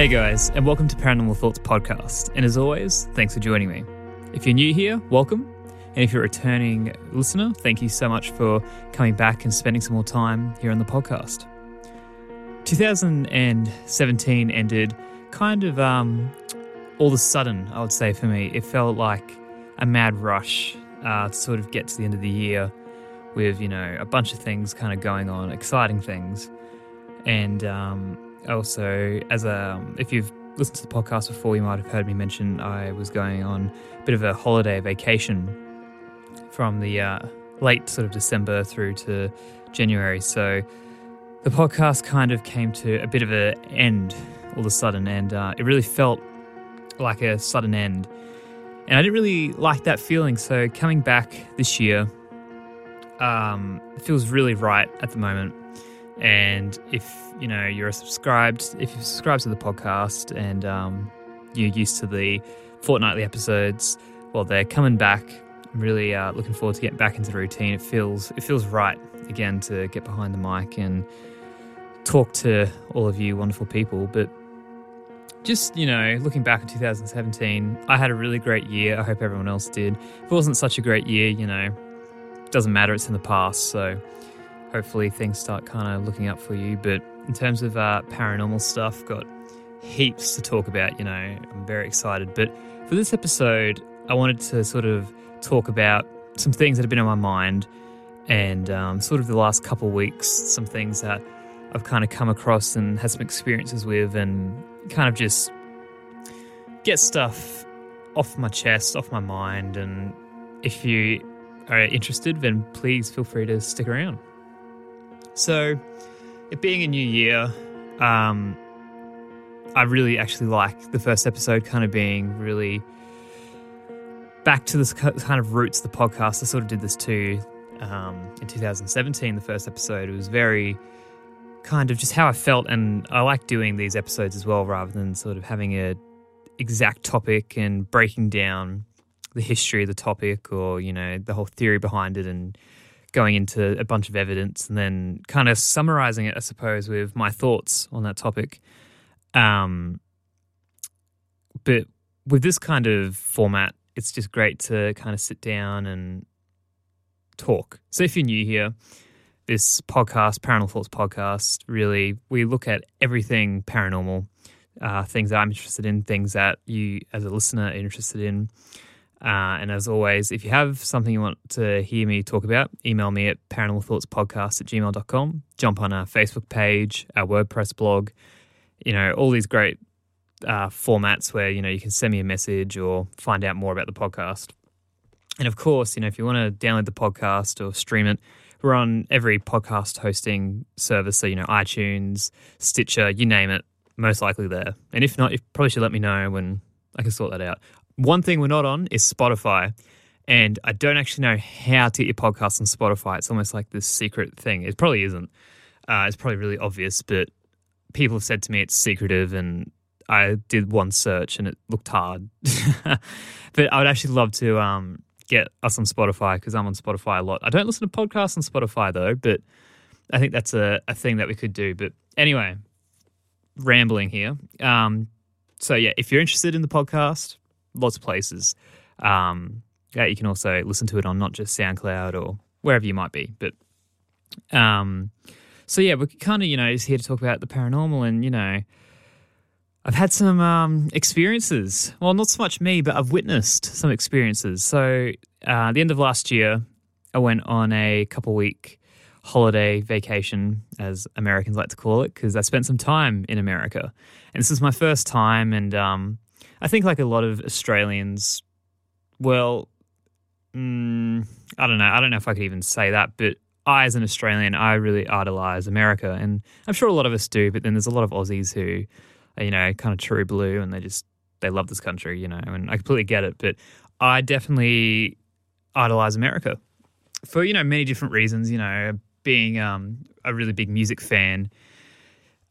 Hey guys, and welcome to Paranormal Thoughts Podcast. And as always, thanks for joining me. If you're new here, welcome. And if you're a returning listener, thank you so much for coming back and spending some more time here on the podcast. 2017 ended kind of um, all of a sudden, I would say for me. It felt like a mad rush uh, to sort of get to the end of the year with, you know, a bunch of things kind of going on, exciting things. And um, also, as a, if you've listened to the podcast before, you might have heard me mention I was going on a bit of a holiday vacation from the uh, late sort of December through to January. So the podcast kind of came to a bit of an end all of a sudden, and uh, it really felt like a sudden end. And I didn't really like that feeling. So coming back this year, um, feels really right at the moment. And if you know you're subscribed, if you subscribe to the podcast and um, you're used to the fortnightly episodes, well, they're coming back. I'm really uh, looking forward to getting back into the routine. It feels it feels right again to get behind the mic and talk to all of you wonderful people. But just you know, looking back at 2017, I had a really great year. I hope everyone else did. If it wasn't such a great year, you know, doesn't matter. It's in the past, so hopefully things start kind of looking up for you. But in terms of uh, paranormal stuff, got heaps to talk about. You know, I'm very excited. But for this episode, I wanted to sort of talk about some things that have been on my mind and um, sort of the last couple of weeks, some things that I've kind of come across and had some experiences with, and kind of just get stuff off my chest, off my mind. And if you are interested, then please feel free to stick around. So, it being a new year, um, I really actually like the first episode kind of being really back to this kind of roots of the podcast. I sort of did this too um, in 2017, the first episode. It was very kind of just how I felt, and I like doing these episodes as well rather than sort of having a exact topic and breaking down the history of the topic or, you know, the whole theory behind it and going into a bunch of evidence and then kind of summarizing it, I suppose, with my thoughts on that topic. Um, but with this kind of format, it's just great to kind of sit down and talk. So if you're new here, this podcast, Paranormal Thoughts podcast, really we look at everything paranormal, uh, things that I'm interested in, things that you as a listener are interested in. Uh, and as always, if you have something you want to hear me talk about, email me at paranormalthoughtspodcast at gmail.com. Jump on our Facebook page, our WordPress blog, you know, all these great uh, formats where, you know, you can send me a message or find out more about the podcast. And of course, you know, if you want to download the podcast or stream it, we're on every podcast hosting service. So, you know, iTunes, Stitcher, you name it, most likely there. And if not, you probably should let me know when I can sort that out. One thing we're not on is Spotify. And I don't actually know how to get your podcast on Spotify. It's almost like this secret thing. It probably isn't. Uh, it's probably really obvious, but people have said to me it's secretive. And I did one search and it looked hard. but I would actually love to um, get us on Spotify because I'm on Spotify a lot. I don't listen to podcasts on Spotify though, but I think that's a, a thing that we could do. But anyway, rambling here. Um, so yeah, if you're interested in the podcast, lots of places. Um, yeah, you can also listen to it on not just SoundCloud or wherever you might be. But um, so yeah, we're kind of you know just here to talk about the paranormal, and you know, I've had some um, experiences. Well, not so much me, but I've witnessed some experiences. So uh, the end of last year, I went on a couple week holiday vacation, as Americans like to call it, because I spent some time in America, and this is my first time, and um, I think like a lot of Australians, well, mm, I don't know. I don't know if I could even say that, but I, as an Australian, I really idolize America, and I'm sure a lot of us do. But then there's a lot of Aussies who, are, you know, kind of true blue, and they just they love this country, you know, and I completely get it. But I definitely idolize America for you know many different reasons. You know, being um, a really big music fan.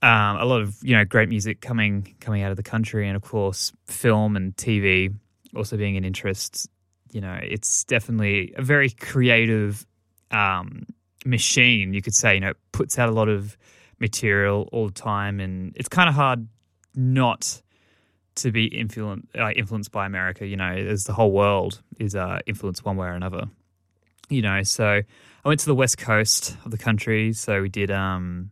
Um, a lot of you know great music coming coming out of the country, and of course film and TV also being an interest you know, it's definitely a very creative um, machine, you could say. You know, it puts out a lot of material all the time, and it's kind of hard not to be influenced uh, influenced by America. You know, as the whole world is uh, influenced one way or another. You know, so I went to the west coast of the country. So we did um,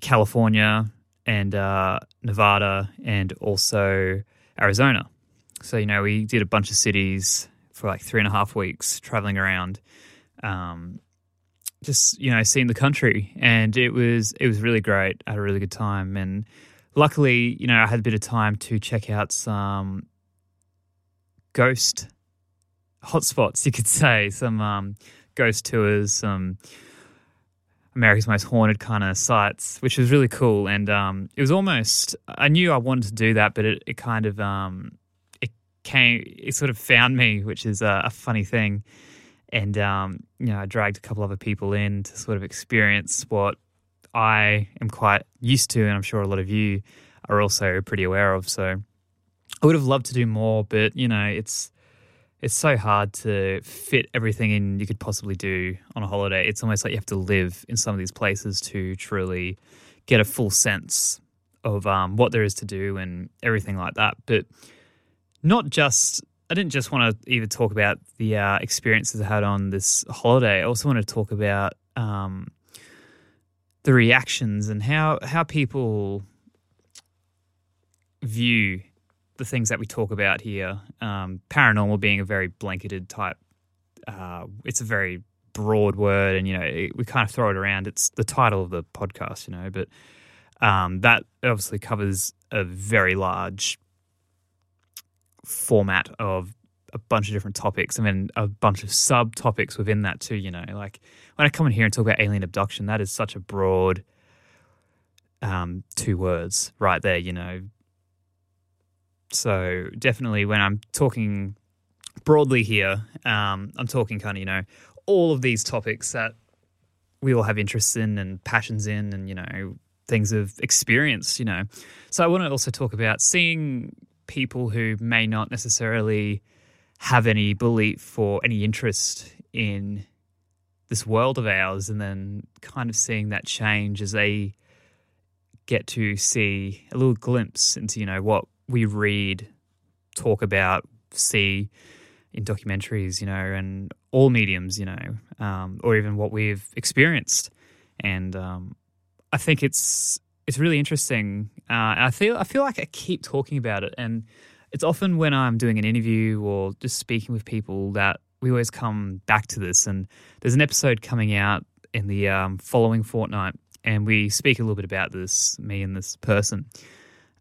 California and uh, Nevada, and also Arizona. So, you know, we did a bunch of cities for like three and a half weeks traveling around, um, just, you know, seeing the country. And it was, it was really great. I had a really good time. And luckily, you know, I had a bit of time to check out some ghost hotspots, you could say, some um, ghost tours, some America's Most Haunted kind of sites, which was really cool. And um, it was almost, I knew I wanted to do that, but it, it kind of, um, it came, it sort of found me, which is a, a funny thing. And, um, you know, I dragged a couple other people in to sort of experience what I am quite used to, and I'm sure a lot of you are also pretty aware of. So I would have loved to do more, but, you know, it's, it's so hard to fit everything in you could possibly do on a holiday. It's almost like you have to live in some of these places to truly get a full sense of um, what there is to do and everything like that. But not just I didn't just want to even talk about the uh, experiences I had on this holiday. I also want to talk about um, the reactions and how how people view the things that we talk about here. Um, paranormal being a very blanketed type. Uh, it's a very broad word, and you know it, we kind of throw it around. It's the title of the podcast, you know, but um, that obviously covers a very large format of a bunch of different topics and then a bunch of subtopics within that too you know like when i come in here and talk about alien abduction that is such a broad um, two words right there you know so definitely when i'm talking broadly here um, i'm talking kind of you know all of these topics that we all have interests in and passions in and you know things of experience you know. So i want to also talk about seeing people who may not necessarily have any belief or any interest in this world of ours and then kind of seeing that change as they get to see a little glimpse into you know what we read talk about see in documentaries you know and all mediums you know um, or even what we've experienced and um, i think it's it's really interesting. Uh, I feel I feel like I keep talking about it, and it's often when I'm doing an interview or just speaking with people that we always come back to this. And there's an episode coming out in the um, following fortnight, and we speak a little bit about this. Me and this person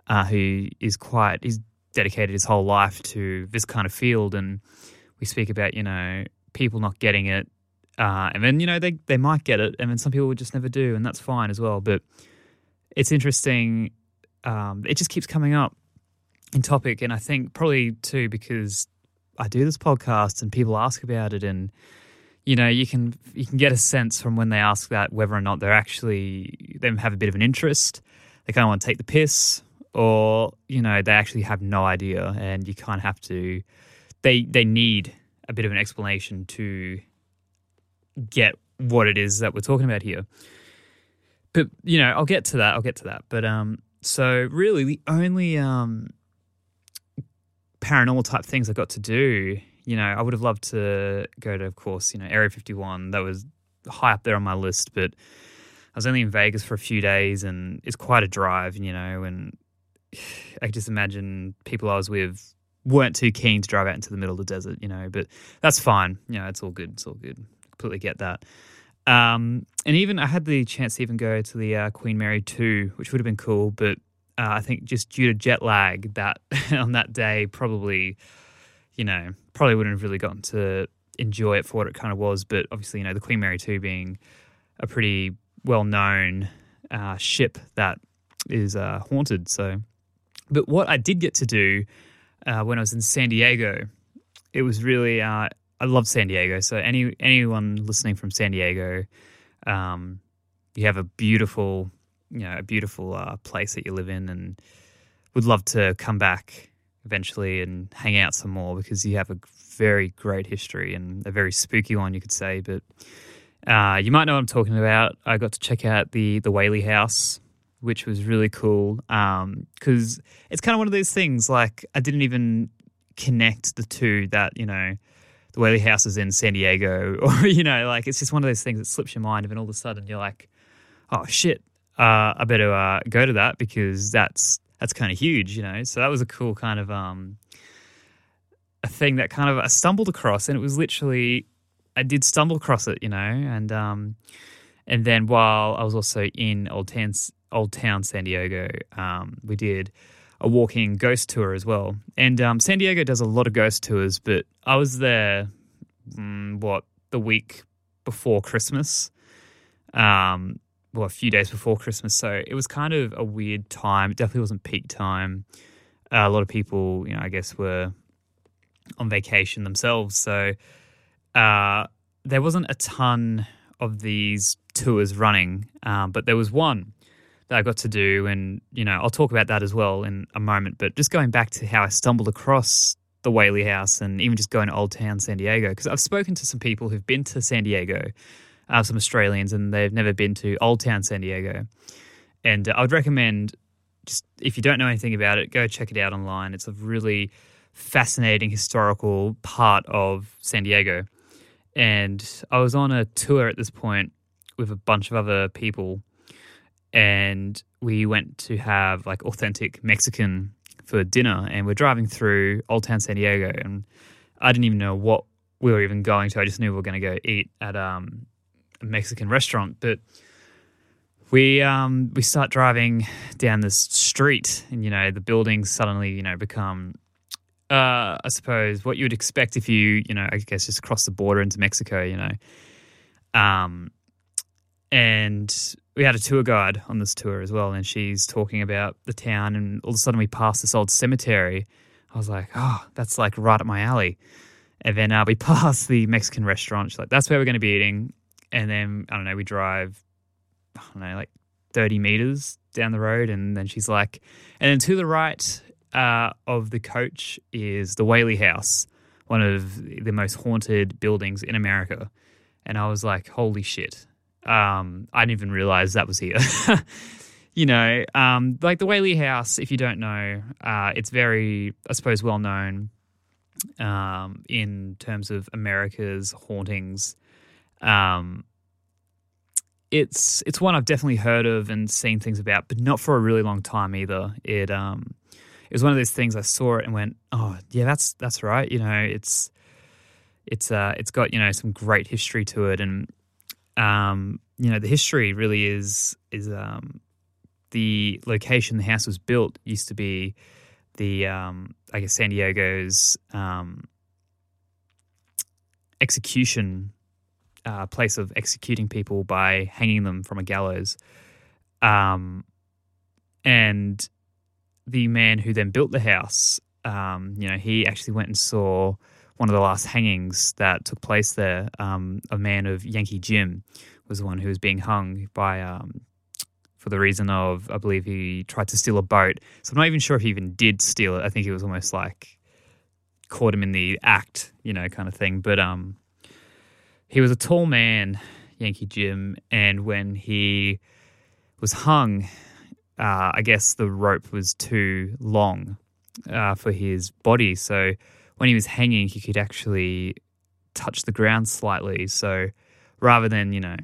uh, who is quite he's dedicated his whole life to this kind of field, and we speak about you know people not getting it. Uh, and then you know they they might get it, and then some people would just never do, and that's fine as well. But it's interesting. Um, it just keeps coming up in topic, and I think probably too because I do this podcast and people ask about it, and you know you can you can get a sense from when they ask that whether or not they're actually they have a bit of an interest. They kind of want to take the piss, or you know they actually have no idea, and you kind of have to they they need a bit of an explanation to get what it is that we're talking about here. But you know, I'll get to that. I'll get to that. But um, so really, the only um paranormal type things I got to do, you know, I would have loved to go to, of course, you know, Area 51. That was high up there on my list, but I was only in Vegas for a few days, and it's quite a drive, you know, and I just imagine people I was with weren't too keen to drive out into the middle of the desert, you know, but that's fine. You know, it's all good. It's all good. Completely get that. Um, and even I had the chance to even go to the uh, Queen Mary 2, which would have been cool, but uh, I think just due to jet lag, that on that day probably, you know, probably wouldn't have really gotten to enjoy it for what it kind of was. But obviously, you know, the Queen Mary 2 being a pretty well known uh, ship that is uh, haunted. So, but what I did get to do uh, when I was in San Diego, it was really uh, I love San Diego. So any anyone listening from San Diego, um, you have a beautiful, you know, a beautiful uh, place that you live in, and would love to come back eventually and hang out some more because you have a very great history and a very spooky one, you could say. But uh, you might know what I'm talking about. I got to check out the the Whaley House, which was really cool because um, it's kind of one of those things. Like I didn't even connect the two that you know the Whaley House is in San Diego, or you know, like it's just one of those things that slips your mind, and then all of a sudden you're like, oh shit, uh, I better uh, go to that because that's that's kind of huge, you know. So that was a cool kind of um, a thing that kind of I stumbled across, and it was literally I did stumble across it, you know, and um, and then while I was also in Old Town, Old Town San Diego, um, we did a walking ghost tour as well. And um, San Diego does a lot of ghost tours, but I was there, mm, what, the week before Christmas, um, well, a few days before Christmas. So it was kind of a weird time. It definitely wasn't peak time. Uh, a lot of people, you know, I guess were on vacation themselves. So uh, there wasn't a ton of these tours running, um, but there was one that I got to do. And, you know, I'll talk about that as well in a moment. But just going back to how I stumbled across the Whaley House and even just going to Old Town San Diego, because I've spoken to some people who've been to San Diego, uh, some Australians, and they've never been to Old Town San Diego. And uh, I would recommend just if you don't know anything about it, go check it out online. It's a really fascinating historical part of San Diego. And I was on a tour at this point with a bunch of other people and we went to have like authentic Mexican for dinner. And we're driving through Old Town San Diego, and I didn't even know what we were even going to. I just knew we were going to go eat at um, a Mexican restaurant, but we um, we start driving down this street, and you know the buildings suddenly you know become, uh, I suppose, what you would expect if you you know I guess just cross the border into Mexico, you know, um, and we had a tour guide on this tour as well, and she's talking about the town, and all of a sudden we passed this old cemetery. I was like, oh, that's like right up my alley. And then uh, we passed the Mexican restaurant. She's like, that's where we're going to be eating. And then I don't know, we drive, I don't know, like thirty meters down the road, and then she's like, and then to the right uh, of the coach is the Whaley House, one of the most haunted buildings in America. And I was like, holy shit um, I didn't even realize that was here. you know, um, like the Whaley House, if you don't know, uh, it's very, I suppose, well known um, in terms of America's hauntings. Um, it's it's one I've definitely heard of and seen things about, but not for a really long time either. It um, it was one of those things I saw it and went, oh yeah, that's that's right. You know, it's it's uh, it's got you know some great history to it, and um, you know, the history really is is um, the location the house was built used to be the um, I guess San Diego's um, execution uh, place of executing people by hanging them from a gallows, um, and the man who then built the house, um, you know, he actually went and saw one of the last hangings that took place there. Um, a man of Yankee Jim was the one who was being hung by um, for the reason of I believe he tried to steal a boat. So I'm not even sure if he even did steal it. I think he was almost like caught him in the act, you know, kind of thing. But um, he was a tall man, Yankee Jim, and when he was hung, uh, I guess the rope was too long uh, for his body. So when he was hanging, he could actually touch the ground slightly. So rather than, you know,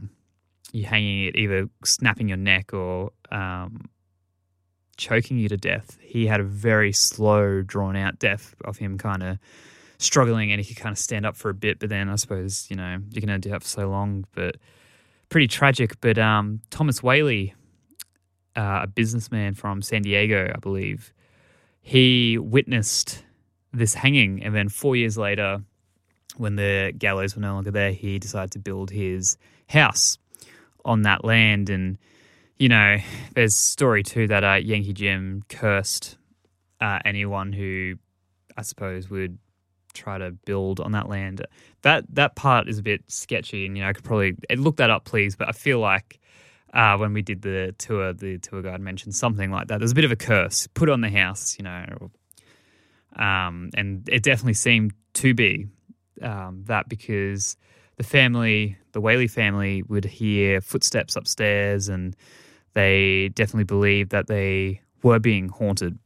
you hanging it, either snapping your neck or um, choking you to death, he had a very slow, drawn out death of him kind of struggling and he could kind of stand up for a bit. But then I suppose, you know, you can only do that for so long. But pretty tragic. But um, Thomas Whaley, uh, a businessman from San Diego, I believe, he witnessed this hanging. And then four years later, when the gallows were no longer there, he decided to build his house on that land. And, you know, there's story too that uh, Yankee Jim cursed uh, anyone who, I suppose, would try to build on that land. That that part is a bit sketchy, and you know, I could probably look that up, please. But I feel like uh, when we did the tour, the tour guide mentioned something like that. There's a bit of a curse put on the house, you know, um, and it definitely seemed to be um, that because the family, the Whaley family, would hear footsteps upstairs, and they definitely believed that they were being haunted.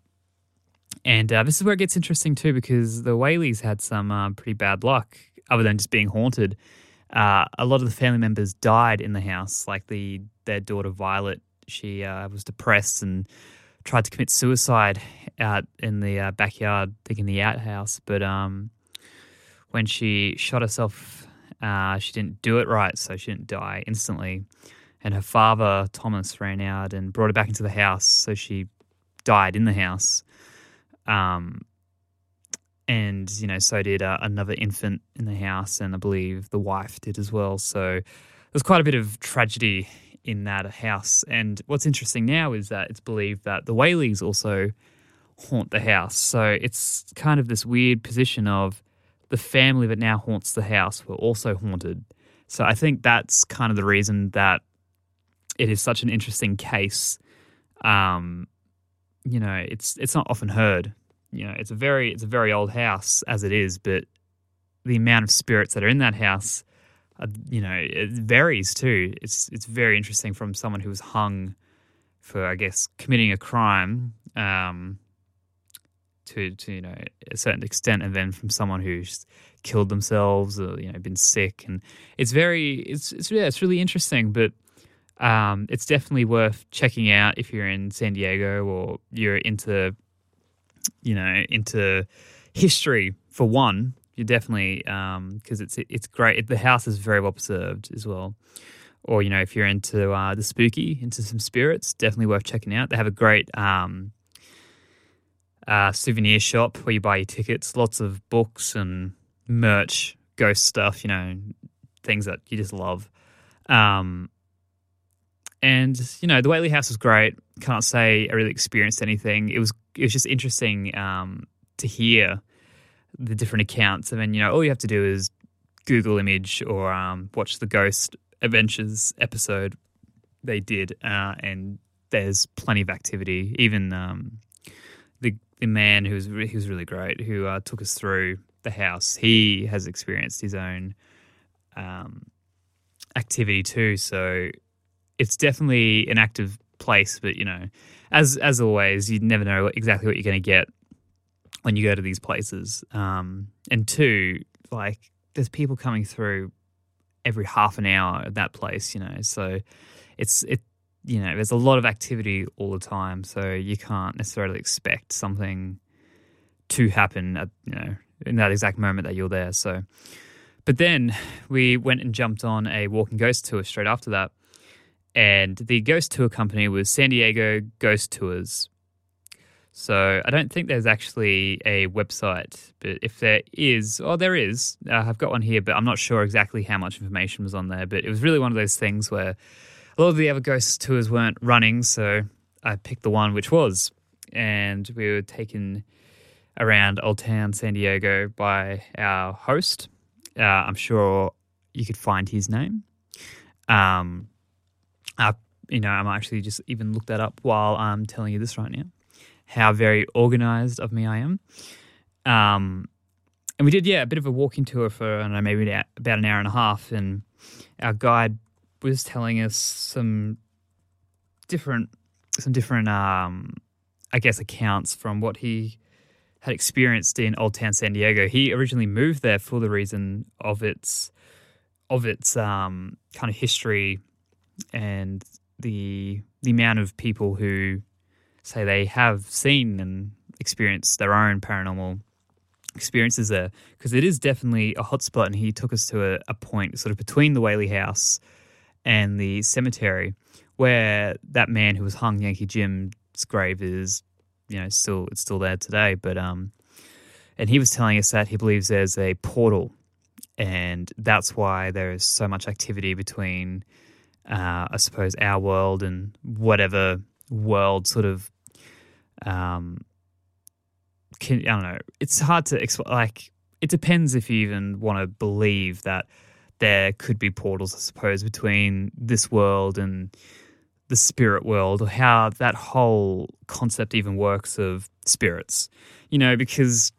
And uh, this is where it gets interesting too, because the Whaleys had some uh, pretty bad luck, other than just being haunted. Uh, a lot of the family members died in the house, like the their daughter Violet. She uh, was depressed and tried to commit suicide out in the uh, backyard, thinking the outhouse. But um, when she shot herself, uh, she didn't do it right, so she didn't die instantly. And her father, Thomas, ran out and brought her back into the house, so she died in the house. Um, and you know, so did uh, another infant in the house, and I believe the wife did as well. So there's quite a bit of tragedy in that house. And what's interesting now is that it's believed that the Whaleys also haunt the house. So it's kind of this weird position of the family that now haunts the house were also haunted. So I think that's kind of the reason that it is such an interesting case. Um, you know, it's it's not often heard. You know, it's a very it's a very old house as it is, but the amount of spirits that are in that house, uh, you know, it varies too. It's it's very interesting from someone who was hung for, I guess, committing a crime. Um, to, to you know a certain extent, and then from someone who's killed themselves or you know been sick, and it's very it's it's yeah it's really interesting, but um, it's definitely worth checking out if you're in San Diego or you're into you know into history for one. You definitely because um, it's it's great. The house is very well preserved as well or you know if you're into uh, the spooky into some spirits definitely worth checking out they have a great um, uh, souvenir shop where you buy your tickets, lots of books and merch, ghost stuff, you know, things that you just love. Um, and you know, the Whaley House was great. Can't say I really experienced anything. It was it was just interesting um, to hear the different accounts. I mean, you know, all you have to do is Google image or um, watch the Ghost Adventures episode they did, uh, and there's plenty of activity. Even um, the the man who was he was really great who uh, took us through the house. He has experienced his own um, activity too, so it's definitely an active place. But you know, as as always, you never know exactly what you're going to get when you go to these places. Um, and two, like there's people coming through every half an hour at that place, you know, so it's it you know, there's a lot of activity all the time, so you can't necessarily expect something to happen at you know in that exact moment that you're there. So, but then we went and jumped on a walking ghost tour straight after that, and the ghost tour company was San Diego Ghost Tours. So I don't think there's actually a website, but if there is, oh, there is. Uh, I've got one here, but I'm not sure exactly how much information was on there. But it was really one of those things where a lot of the other ghost tours weren't running, so I picked the one which was. And we were taken around Old Town San Diego by our host. Uh, I'm sure you could find his name. Um, uh, you know, I'm actually just even look that up while I'm telling you this right now. How very organized of me I am. Um, and we did yeah a bit of a walking tour for I don't know maybe about an hour and a half, and our guide was telling us some different some different um, I guess accounts from what he had experienced in Old Town San Diego. He originally moved there for the reason of its of its um, kind of history and the the amount of people who say they have seen and experienced their own paranormal experiences there because it is definitely a hotspot. And he took us to a, a point sort of between the Whaley House and the cemetery where that man who was hung, Yankee Jim's grave, is you know still it's still there today. But um, and he was telling us that he believes there's a portal, and that's why there is so much activity between, uh, I suppose, our world and whatever world sort of um can, I don't know. It's hard to. Like, it depends if you even want to believe that there could be portals, I suppose, between this world and the spirit world, or how that whole concept even works of spirits. You know, because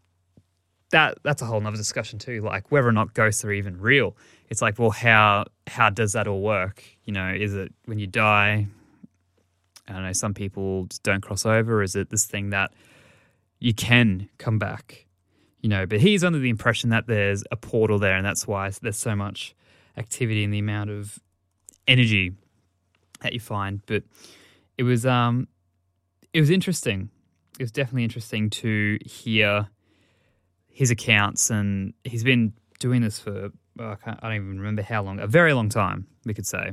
that that's a whole nother discussion too. Like whether or not ghosts are even real. It's like, well, how how does that all work? You know, is it when you die? I don't know. Some people just don't cross over. Is it this thing that you can come back, you know. But he's under the impression that there's a portal there, and that's why there's so much activity and the amount of energy that you find. But it was um, it was interesting. It was definitely interesting to hear his accounts, and he's been doing this for I, I don't even remember how long, a very long time, we could say.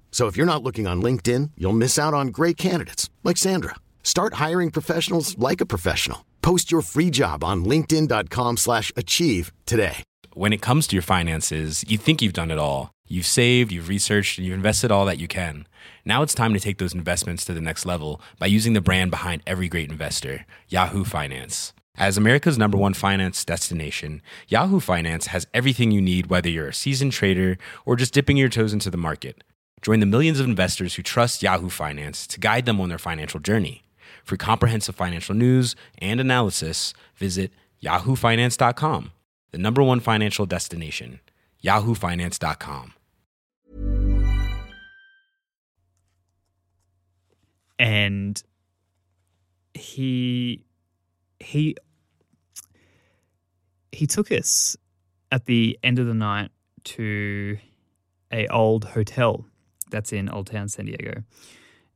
So if you're not looking on LinkedIn, you'll miss out on great candidates like Sandra. Start hiring professionals like a professional. Post your free job on linkedin.com slash achieve today. When it comes to your finances, you think you've done it all. You've saved, you've researched, and you've invested all that you can. Now it's time to take those investments to the next level by using the brand behind every great investor, Yahoo Finance. As America's number one finance destination, Yahoo Finance has everything you need, whether you're a seasoned trader or just dipping your toes into the market. Join the millions of investors who trust Yahoo Finance to guide them on their financial journey. For comprehensive financial news and analysis, visit yahoofinance.com, the number one financial destination, yahoofinance.com. And he he he took us at the end of the night to a old hotel that's in Old Town San Diego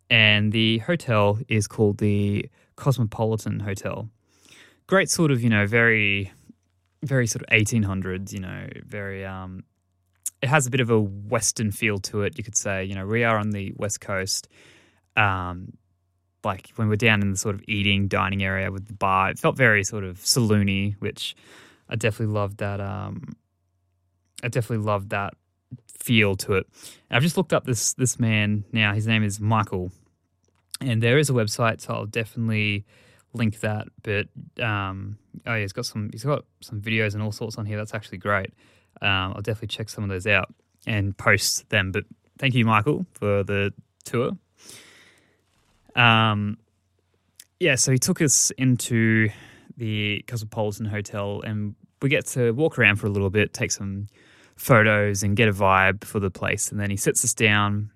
and the hotel is called the Cosmopolitan Hotel. Great sort of, you know, very, very sort of 1800s, you know, very, um, it has a bit of a Western feel to it, you could say. You know, we are on the West Coast. Um, like when we're down in the sort of eating, dining area with the bar, it felt very sort of saloony, which I definitely loved that. Um, I definitely loved that feel to it. And I've just looked up this this man now. His name is Michael, and there is a website, so I'll definitely link that. But um, oh yeah, he's got some he's got some videos and all sorts on here. That's actually great. Um, I'll definitely check some of those out and post them. But thank you, Michael, for the tour. Um, yeah, so he took us into the Cosmopolitan Hotel, and we get to walk around for a little bit, take some photos, and get a vibe for the place. And then he sits us down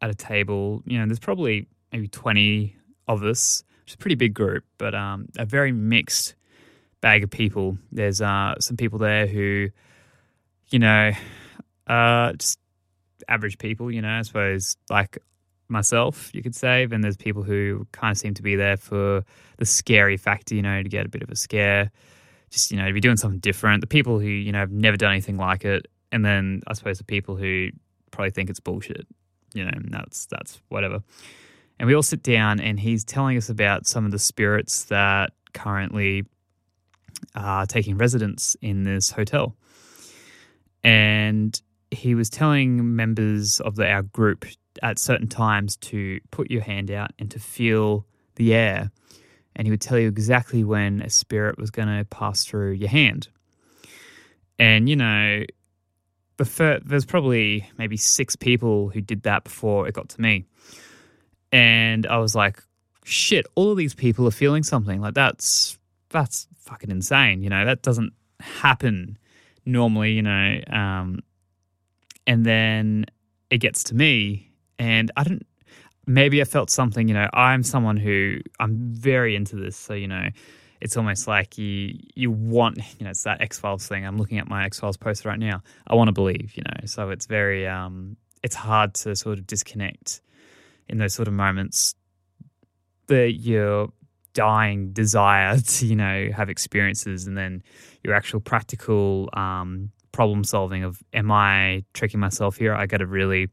at a table. You know, there's probably maybe 20 of us, which is a pretty big group, but um, a very mixed bag of people. There's uh, some people there who, you know, uh, just average people, you know, I suppose, like myself, you could say. Then there's people who kind of seem to be there for the scary factor, you know, to get a bit of a scare, just, you know, be doing something different. The people who, you know, have never done anything like it. And then I suppose the people who probably think it's bullshit, you know, that's, that's whatever. And we all sit down and he's telling us about some of the spirits that currently are taking residence in this hotel. And he was telling members of the, our group at certain times to put your hand out and to feel the air. And he would tell you exactly when a spirit was going to pass through your hand. And, you know, there's probably maybe six people who did that before it got to me. And I was like, shit, all of these people are feeling something. Like, that's, that's fucking insane. You know, that doesn't happen normally, you know. Um, and then it gets to me and I don't maybe I felt something, you know, I'm someone who I'm very into this, so you know, it's almost like you you want, you know, it's that X Files thing. I'm looking at my X Files poster right now. I want to believe, you know, so it's very um it's hard to sort of disconnect in those sort of moments that your dying desire to, you know, have experiences and then your actual practical um problem solving of am I tricking myself here? I got to really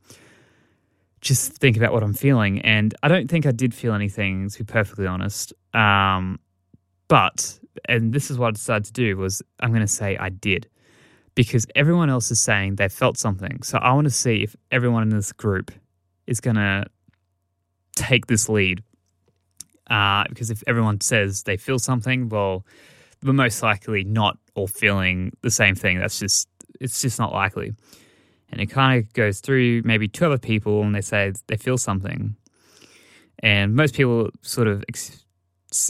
just think about what I'm feeling. And I don't think I did feel anything, to be perfectly honest. Um, but, and this is what I decided to do was I'm going to say I did because everyone else is saying they felt something. So I want to see if everyone in this group is going to take this lead. Uh, because if everyone says they feel something, well, we're most likely not all feeling the same thing. That's just, it's just not likely and it kind of goes through maybe two other people and they say they feel something. And most people sort of ex-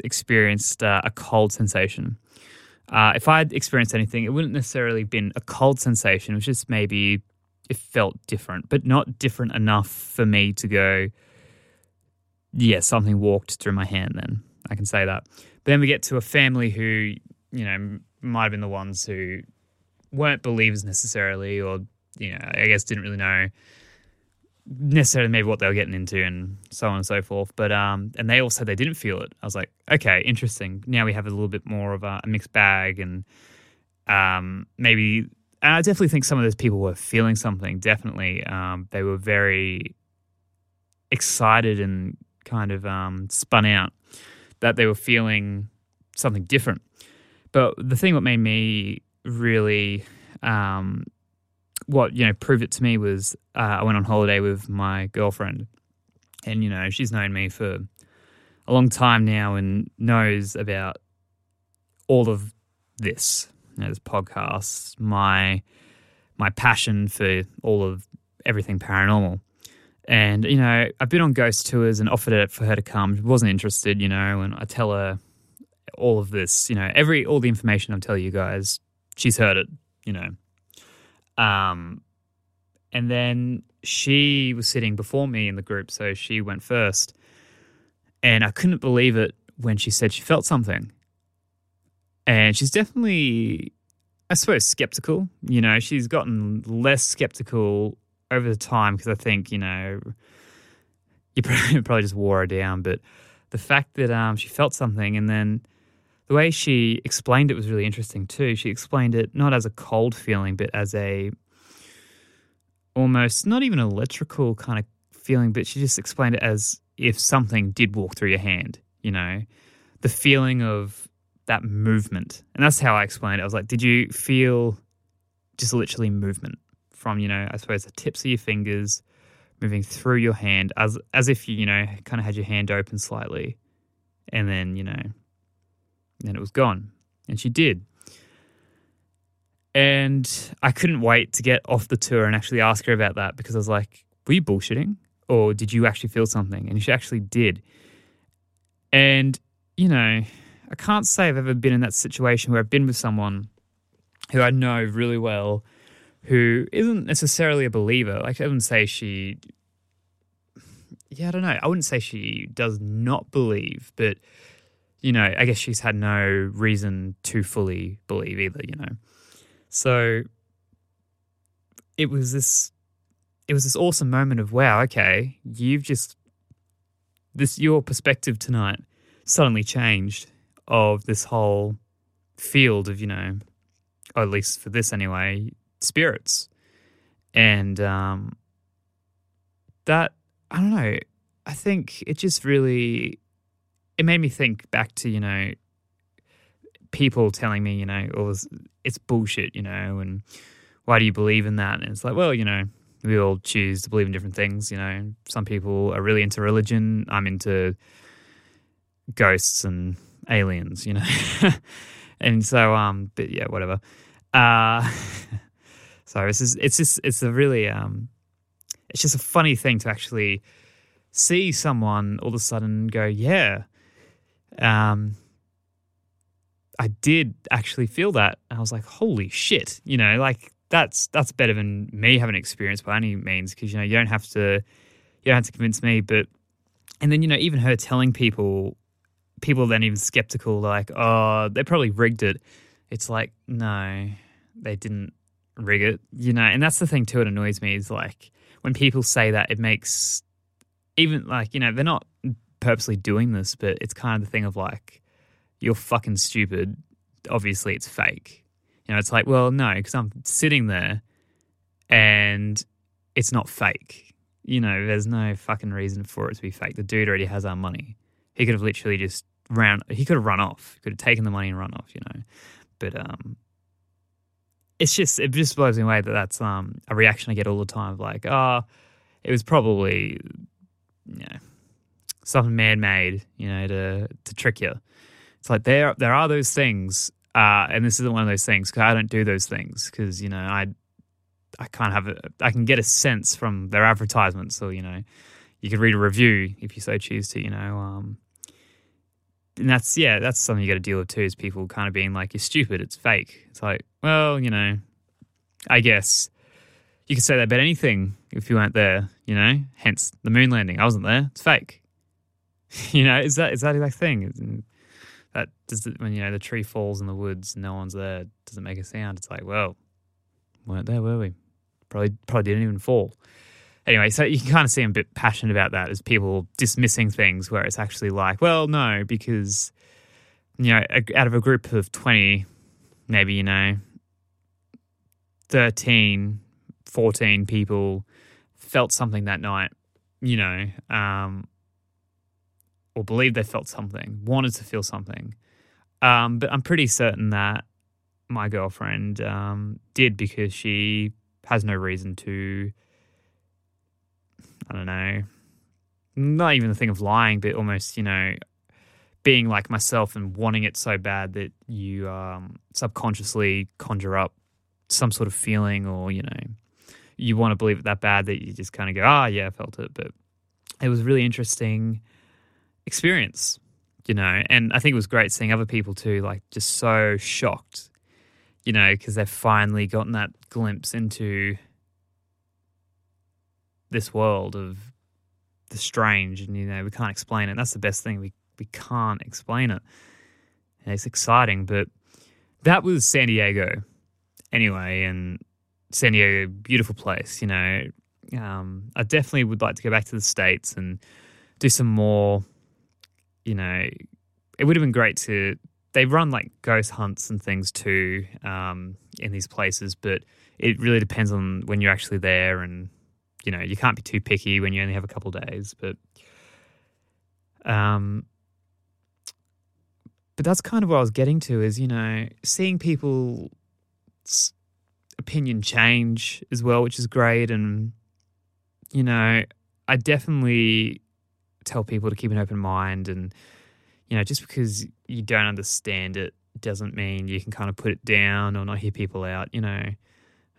experienced uh, a cold sensation. Uh, if I'd experienced anything, it wouldn't necessarily been a cold sensation. It was just maybe it felt different, but not different enough for me to go, yeah, something walked through my hand then. I can say that. But then we get to a family who, you know, might have been the ones who weren't believers necessarily or you know, I guess didn't really know necessarily maybe what they were getting into and so on and so forth. But um, and they all said they didn't feel it. I was like, okay, interesting. Now we have a little bit more of a, a mixed bag, and um, maybe. And I definitely think some of those people were feeling something. Definitely, um, they were very excited and kind of um, spun out that they were feeling something different. But the thing that made me really um, what you know proved it to me was uh, I went on holiday with my girlfriend, and you know she's known me for a long time now and knows about all of this, you know, this podcast, my my passion for all of everything paranormal. And you know, I've been on ghost tours and offered it for her to come. She wasn't interested, you know, and I tell her all of this, you know, every all the information I'm telling you guys, she's heard it, you know. Um, and then she was sitting before me in the group, so she went first. And I couldn't believe it when she said she felt something. And she's definitely, I suppose, skeptical. You know, she's gotten less skeptical over the time because I think, you know, you probably just wore her down. But the fact that um, she felt something and then the way she explained it was really interesting too. She explained it not as a cold feeling, but as a almost not even electrical kind of feeling, but she just explained it as if something did walk through your hand, you know, the feeling of that movement. And that's how I explained it. I was like, did you feel just literally movement from, you know, I suppose the tips of your fingers moving through your hand as as if you, you know, kind of had your hand open slightly and then, you know, and it was gone. And she did. And I couldn't wait to get off the tour and actually ask her about that because I was like, were you bullshitting? or did you actually feel something? And she actually did. And, you know, I can't say I've ever been in that situation where I've been with someone who I know really well who isn't necessarily a believer. Like, I wouldn't say she, yeah, I don't know. I wouldn't say she does not believe, but, you know, I guess she's had no reason to fully believe either, you know. So it was this it was this awesome moment of wow, okay, you've just this your perspective tonight suddenly changed of this whole field of, you know, or at least for this anyway, spirits. And um that I don't know, I think it just really it made me think back to, you know, people telling me, you know, it's bullshit, you know, and why do you believe in that? And it's like, well, you know, we all choose to believe in different things. You know, some people are really into religion. I'm into ghosts and aliens. You know, and so um, but yeah, whatever. Uh, so this is it's just it's a really um, it's just a funny thing to actually see someone all of a sudden go, yeah, um, I did actually feel that. I was like, holy shit, you know, like that's that's better than me having experience by any means because you know you don't have to you don't have to convince me but and then you know even her telling people people then even skeptical like oh they probably rigged it it's like no they didn't rig it you know and that's the thing too it annoys me is like when people say that it makes even like you know they're not purposely doing this but it's kind of the thing of like you're fucking stupid obviously it's fake you know, it's like, well, no, because I'm sitting there and it's not fake. You know, there's no fucking reason for it to be fake. The dude already has our money. He could have literally just ran. He could have run off. Could have taken the money and run off. You know, but um, it's just it just blows me away that that's um a reaction I get all the time. Of like, oh, it was probably you know something man made. You know, to to trick you. It's like there there are those things uh, and this isn't one of those things because I don't do those things because you know I I can't have a, I can get a sense from their advertisements or you know you could read a review if you so choose to you know um, and that's yeah that's something you got to deal with too is people kind of being like you're stupid it's fake it's like well you know I guess you could say that about anything if you weren't there you know hence the moon landing I wasn't there it's fake you know is that is that exact thing? That does it, when you know the tree falls in the woods and no one's there does it make a sound? It's like well weren't there were we? Probably probably didn't even fall. Anyway so you can kind of see i'm a bit passionate about that as people dismissing things where it's actually like well no because you know out of a group of 20 maybe you know 13 14 people felt something that night you know um, or believed they felt something, wanted to feel something. Um, but I'm pretty certain that my girlfriend um, did because she has no reason to, I don't know, not even the thing of lying, but almost, you know, being like myself and wanting it so bad that you um, subconsciously conjure up some sort of feeling or, you know, you want to believe it that bad that you just kind of go, ah, yeah, I felt it. But it was really interesting experience, you know. And I think it was great seeing other people too, like just so shocked, you know, because they've finally gotten that glimpse into this world of the strange, and you know, we can't explain it. That's the best thing. We we can't explain it. And it's exciting, but that was San Diego, anyway, and San Diego, beautiful place. You know, um, I definitely would like to go back to the states and do some more you know, it would have been great to. They run like ghost hunts and things too um, in these places, but it really depends on when you're actually there, and you know, you can't be too picky when you only have a couple days. But, um, but that's kind of what I was getting to is you know seeing people's opinion change as well, which is great, and you know, I definitely tell people to keep an open mind and you know just because you don't understand it doesn't mean you can kind of put it down or not hear people out you know.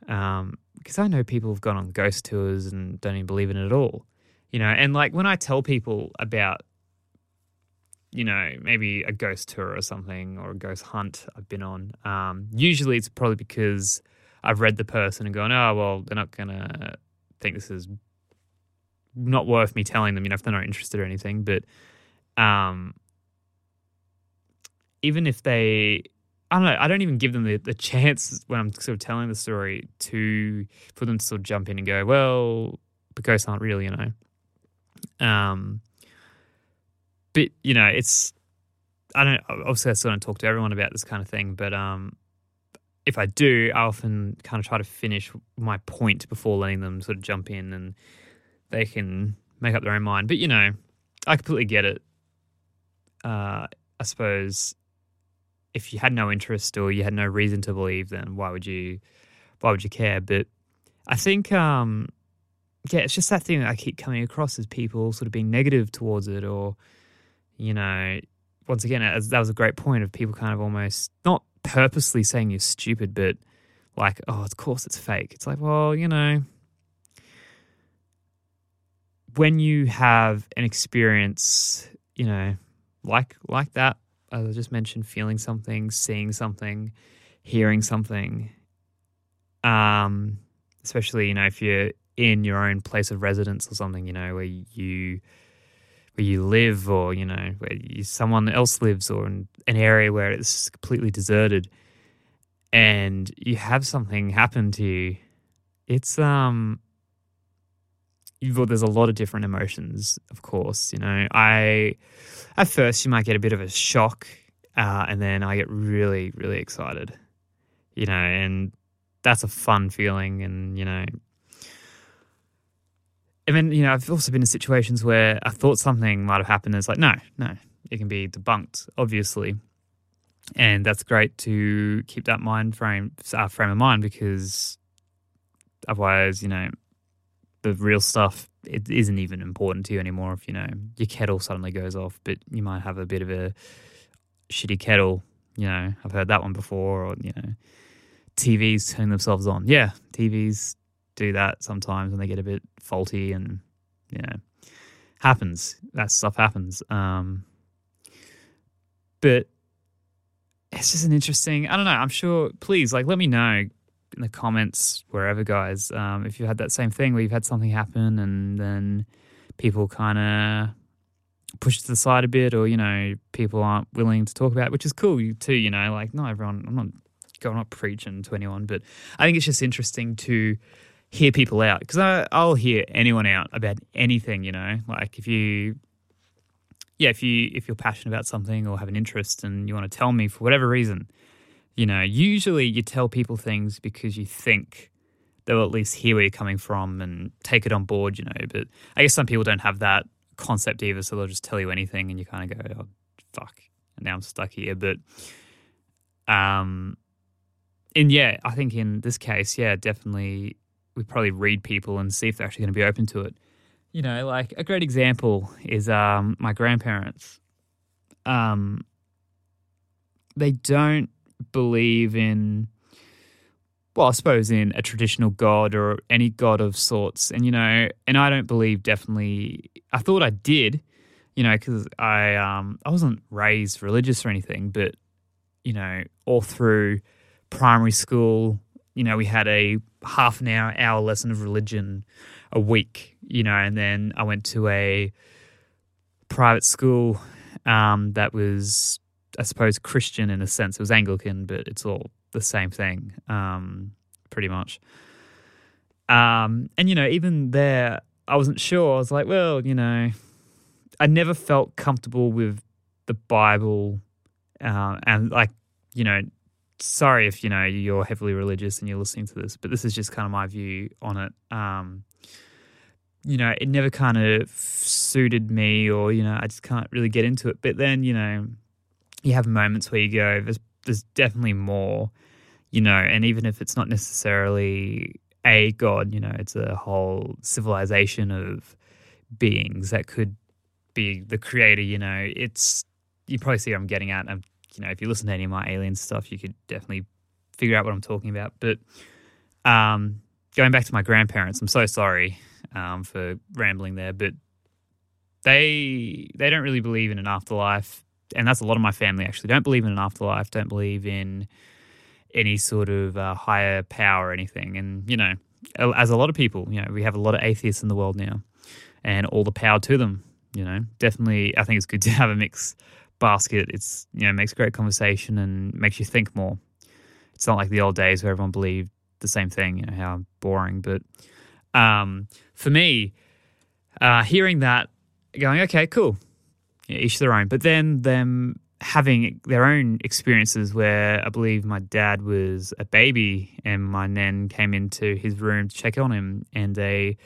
Um, because I know people have gone on ghost tours and don't even believe in it at all you know, and like when I tell people about, you know, maybe a ghost tour or something or a ghost hunt I've been on, um, usually it's probably because I've read the person and gone, oh, well, they're not going to think this is not worth me telling them, you know, if they're not interested or anything. But um, even if they, I don't know, I don't even give them the, the chance when I'm sort of telling the story to, for them to sort of jump in and go, well, ghosts aren't real, you know. Um, but you know, it's I don't obviously I still don't talk to everyone about this kind of thing, but um, if I do, I often kind of try to finish my point before letting them sort of jump in and they can make up their own mind. But you know, I completely get it. Uh, I suppose if you had no interest or you had no reason to believe, then why would you? Why would you care? But I think um, yeah, it's just that thing that I keep coming across as people sort of being negative towards it, or you know, once again, as, that was a great point of people kind of almost not purposely saying you're stupid, but like, oh, of course it's fake. It's like, well, you know, when you have an experience, you know, like like that, as I just mentioned, feeling something, seeing something, hearing something, um, especially you know if you're in your own place of residence or something, you know, where you where you live or, you know, where you, someone else lives or in an area where it's completely deserted and you have something happen to you, it's um well, there's a lot of different emotions, of course. You know, I at first you might get a bit of a shock, uh, and then I get really, really excited. You know, and that's a fun feeling, and you know, I mean, you know, I've also been in situations where I thought something might have happened. And it's like, no, no, it can be debunked, obviously, and that's great to keep that mind frame, uh, frame of mind, because otherwise, you know, the real stuff it isn't even important to you anymore. If you know your kettle suddenly goes off, but you might have a bit of a shitty kettle. You know, I've heard that one before, or you know, TVs turning themselves on. Yeah, TVs do that sometimes when they get a bit faulty and you know happens that stuff happens um but it's just an interesting i don't know i'm sure please like let me know in the comments wherever guys um if you had that same thing where you've had something happen and then people kind of push to the side a bit or you know people aren't willing to talk about it, which is cool too you know like not everyone i'm not going not preaching to anyone but i think it's just interesting to hear people out because I'll hear anyone out about anything. You know, like if you, yeah, if you if you're passionate about something or have an interest and you want to tell me for whatever reason, you know, usually you tell people things because you think they'll at least hear where you're coming from and take it on board. You know, but I guess some people don't have that concept either, so they'll just tell you anything and you kind of go, oh, fuck, and now I'm stuck here. But um. And yeah, I think in this case, yeah, definitely we probably read people and see if they're actually going to be open to it. You know, like a great example is um, my grandparents. Um, they don't believe in, well, I suppose in a traditional god or any god of sorts. And, you know, and I don't believe definitely, I thought I did, you know, because I, um, I wasn't raised religious or anything, but, you know, all through primary school, you know, we had a half an hour, hour lesson of religion a week, you know, and then I went to a private school um, that was, I suppose, Christian in a sense. It was Anglican, but it's all the same thing, um, pretty much. Um, and, you know, even there, I wasn't sure. I was like, well, you know, I never felt comfortable with the Bible uh, and, like, you know, sorry if you know you're heavily religious and you're listening to this, but this is just kind of my view on it. Um, you know, it never kind of suited me, or you know, I just can't really get into it. But then, you know, you have moments where you go, "There's, there's definitely more," you know, and even if it's not necessarily a god, you know, it's a whole civilization of beings that could be the creator. You know, it's you probably see what I'm getting at. I'm you know, if you listen to any of my alien stuff, you could definitely figure out what I'm talking about. But um, going back to my grandparents, I'm so sorry um, for rambling there, but they they don't really believe in an afterlife, and that's a lot of my family actually don't believe in an afterlife. Don't believe in any sort of uh, higher power or anything. And you know, as a lot of people, you know, we have a lot of atheists in the world now, and all the power to them. You know, definitely, I think it's good to have a mix basket. It's you know makes great conversation and makes you think more. It's not like the old days where everyone believed the same thing. You know how boring. But um, for me, uh, hearing that, going okay, cool, each their own. But then them having their own experiences where I believe my dad was a baby and my nan came into his room to check on him and they,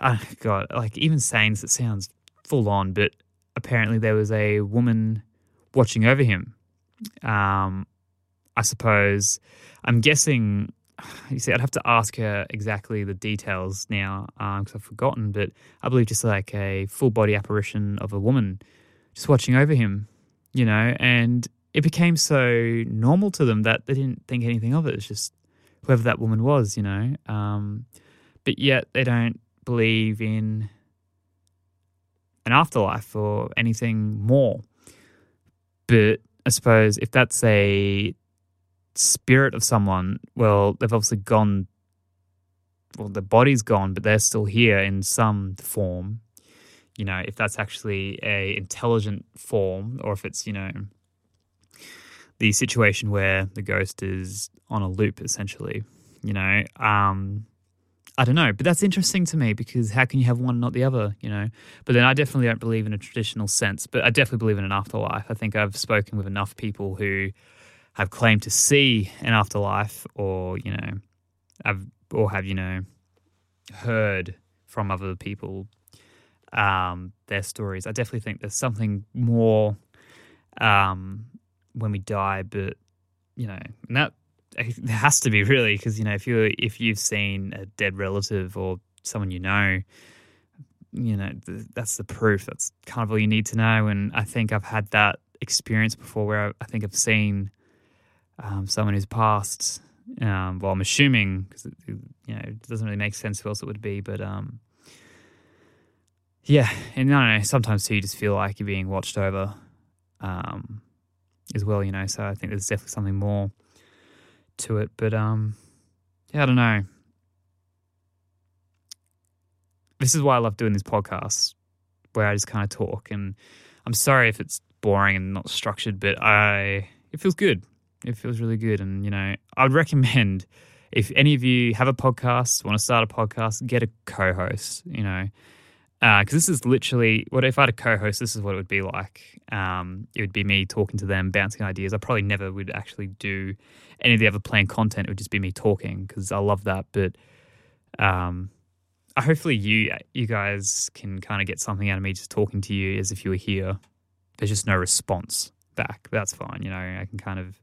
oh God, like even saying this, it sounds full on, but apparently there was a woman watching over him. Um, I suppose I'm guessing. You see, I'd have to ask her exactly the details now because um, I've forgotten. But I believe just like a full body apparition of a woman just watching over him, you know, and it became so normal to them that they didn't think anything of it. It's just whoever that woman was, you know. Um, but yet they don't believe in an afterlife or anything more. But I suppose if that's a spirit of someone, well, they've obviously gone, well, the body's gone, but they're still here in some form. You know, if that's actually a intelligent form, or if it's you know the situation where the ghost is on a loop, essentially. You know, um, I don't know, but that's interesting to me because how can you have one not the other, you know? But then I definitely don't believe in a traditional sense, but I definitely believe in an afterlife. I think I've spoken with enough people who have claimed to see an afterlife or, you know, have or have, you know, heard from other people um, their stories. I definitely think there's something more um, when we die, but you know, and that it has to be really because you know if you if you've seen a dead relative or someone you know you know that's the proof that's kind of all you need to know and i think i've had that experience before where i, think i've seen um, someone who's passed um, well i'm assuming because you know it doesn't really make sense who else it would be but um, yeah and i don't know sometimes too you just feel like you're being watched over um, as well you know so i think there's definitely something more to it. But um, yeah, I don't know. This is why I love doing these podcasts, where I just kind of talk. And I'm sorry if it's boring and not structured, but I it feels good. It feels really good. And you know, I'd recommend if any of you have a podcast, want to start a podcast, get a co-host. You know, because uh, this is literally what if I had a co-host. This is what it would be like. Um, it would be me talking to them, bouncing ideas. I probably never would actually do any of the other planned content. It would just be me talking because I love that. But um, hopefully you you guys can kind of get something out of me just talking to you as if you were here. There's just no response back. That's fine. You know, I can kind of.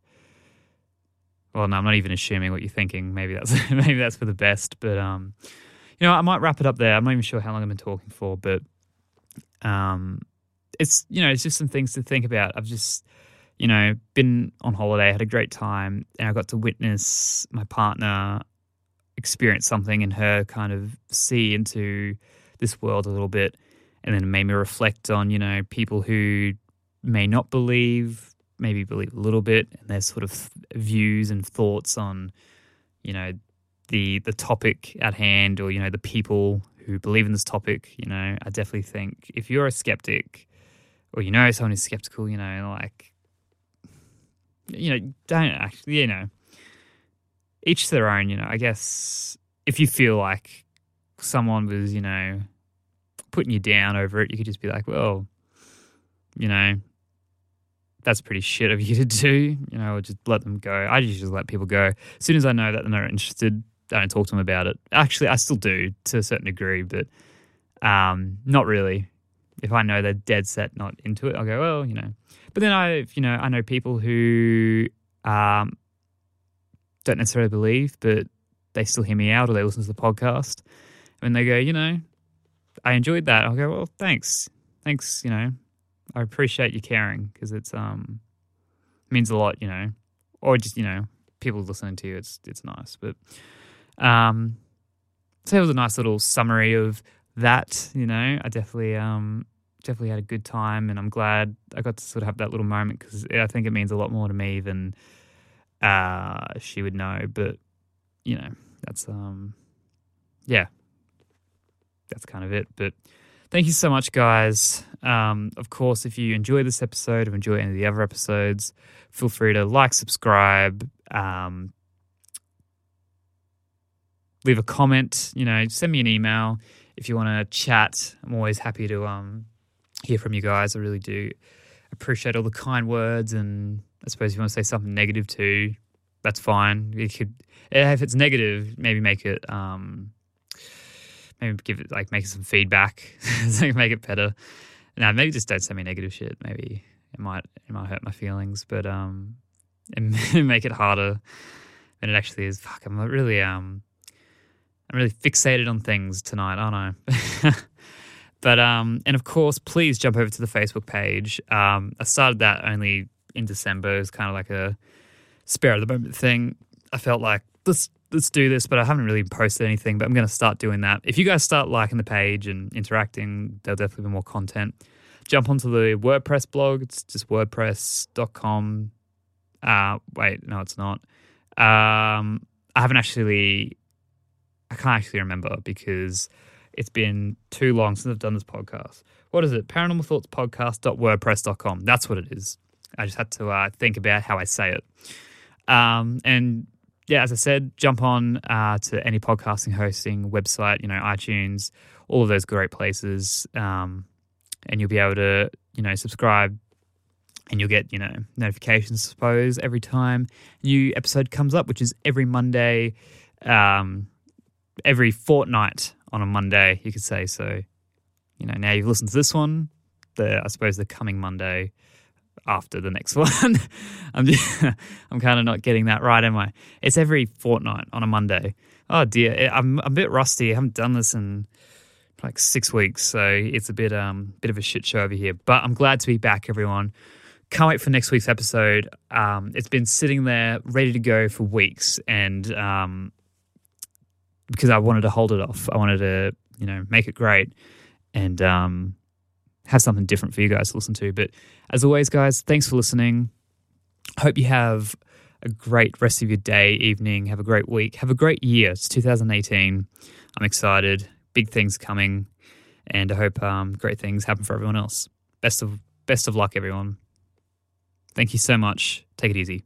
Well, no, I'm not even assuming what you're thinking. Maybe that's maybe that's for the best. But um, you know, I might wrap it up there. I'm not even sure how long I've been talking for, but um, it's you know, it's just some things to think about. I've just you know been on holiday, had a great time, and I got to witness my partner experience something and her kind of see into this world a little bit, and then it made me reflect on you know people who may not believe, maybe believe a little bit, and their sort of views and thoughts on you know the the topic at hand or you know the people who believe in this topic you know i definitely think if you're a skeptic or you know someone who's skeptical you know like you know don't actually you know each to their own you know i guess if you feel like someone was you know putting you down over it you could just be like well you know that's pretty shit of you to do, you know, or just let them go. I just let people go. As soon as I know that they're not interested, I don't talk to them about it. Actually, I still do to a certain degree, but um, not really. If I know they're dead set not into it, I'll go, well, you know. But then I, you know, I know people who um, don't necessarily believe, but they still hear me out or they listen to the podcast. And they go, you know, I enjoyed that. I'll go, well, thanks. Thanks, you know. I appreciate you caring because it's um means a lot, you know. Or just, you know, people listening to you, it's it's nice. But um, so it was a nice little summary of that. You know, I definitely um definitely had a good time, and I'm glad I got to sort of have that little moment because I think it means a lot more to me than uh, she would know. But you know, that's um, yeah, that's kind of it. But thank you so much, guys. Um, of course, if you enjoy this episode or enjoy any of the other episodes, feel free to like, subscribe, um, leave a comment. You know, send me an email if you want to chat. I'm always happy to um, hear from you guys. I really do appreciate all the kind words, and I suppose if you want to say something negative too, that's fine. You could, if it's negative, maybe make it, um, maybe give it like make it some feedback, make it better. No, maybe just don't send me negative shit. Maybe it might it might hurt my feelings, but um, and make it harder than it actually is. Fuck, I'm really um, I'm really fixated on things tonight, aren't I? but um, and of course, please jump over to the Facebook page. Um, I started that only in December. It's kind of like a spare of the moment thing. I felt like let's let's do this, but I haven't really posted anything. But I'm going to start doing that. If you guys start liking the page and interacting, there'll definitely be more content. Jump onto the WordPress blog. It's just WordPress.com. Uh, wait, no, it's not. Um, I haven't actually. I can't actually remember because it's been too long since I've done this podcast. What is it? Paranormal Thoughts Podcast.wordpress.com. That's what it is. I just had to uh, think about how I say it. Um, and yeah, as I said, jump on uh, to any podcasting hosting website, you know, iTunes, all of those great places. Um, and you'll be able to, you know, subscribe and you'll get, you know, notifications, I suppose, every time new episode comes up, which is every Monday, um, every fortnight on a Monday, you could say. So, you know, now you've listened to this one, the I suppose the coming Monday after the next one. I'm just, I'm kind of not getting that right, am I? It's every fortnight on a Monday. Oh dear, I'm, I'm a bit rusty. I haven't done this in like six weeks, so it's a bit um bit of a shit show over here. But I'm glad to be back, everyone. Can't wait for next week's episode. Um, it's been sitting there ready to go for weeks, and um, because I wanted to hold it off, I wanted to you know make it great, and um, have something different for you guys to listen to. But as always, guys, thanks for listening. Hope you have a great rest of your day, evening. Have a great week. Have a great year. It's 2018. I'm excited. Big things coming, and I hope um, great things happen for everyone else. Best of best of luck, everyone. Thank you so much. Take it easy.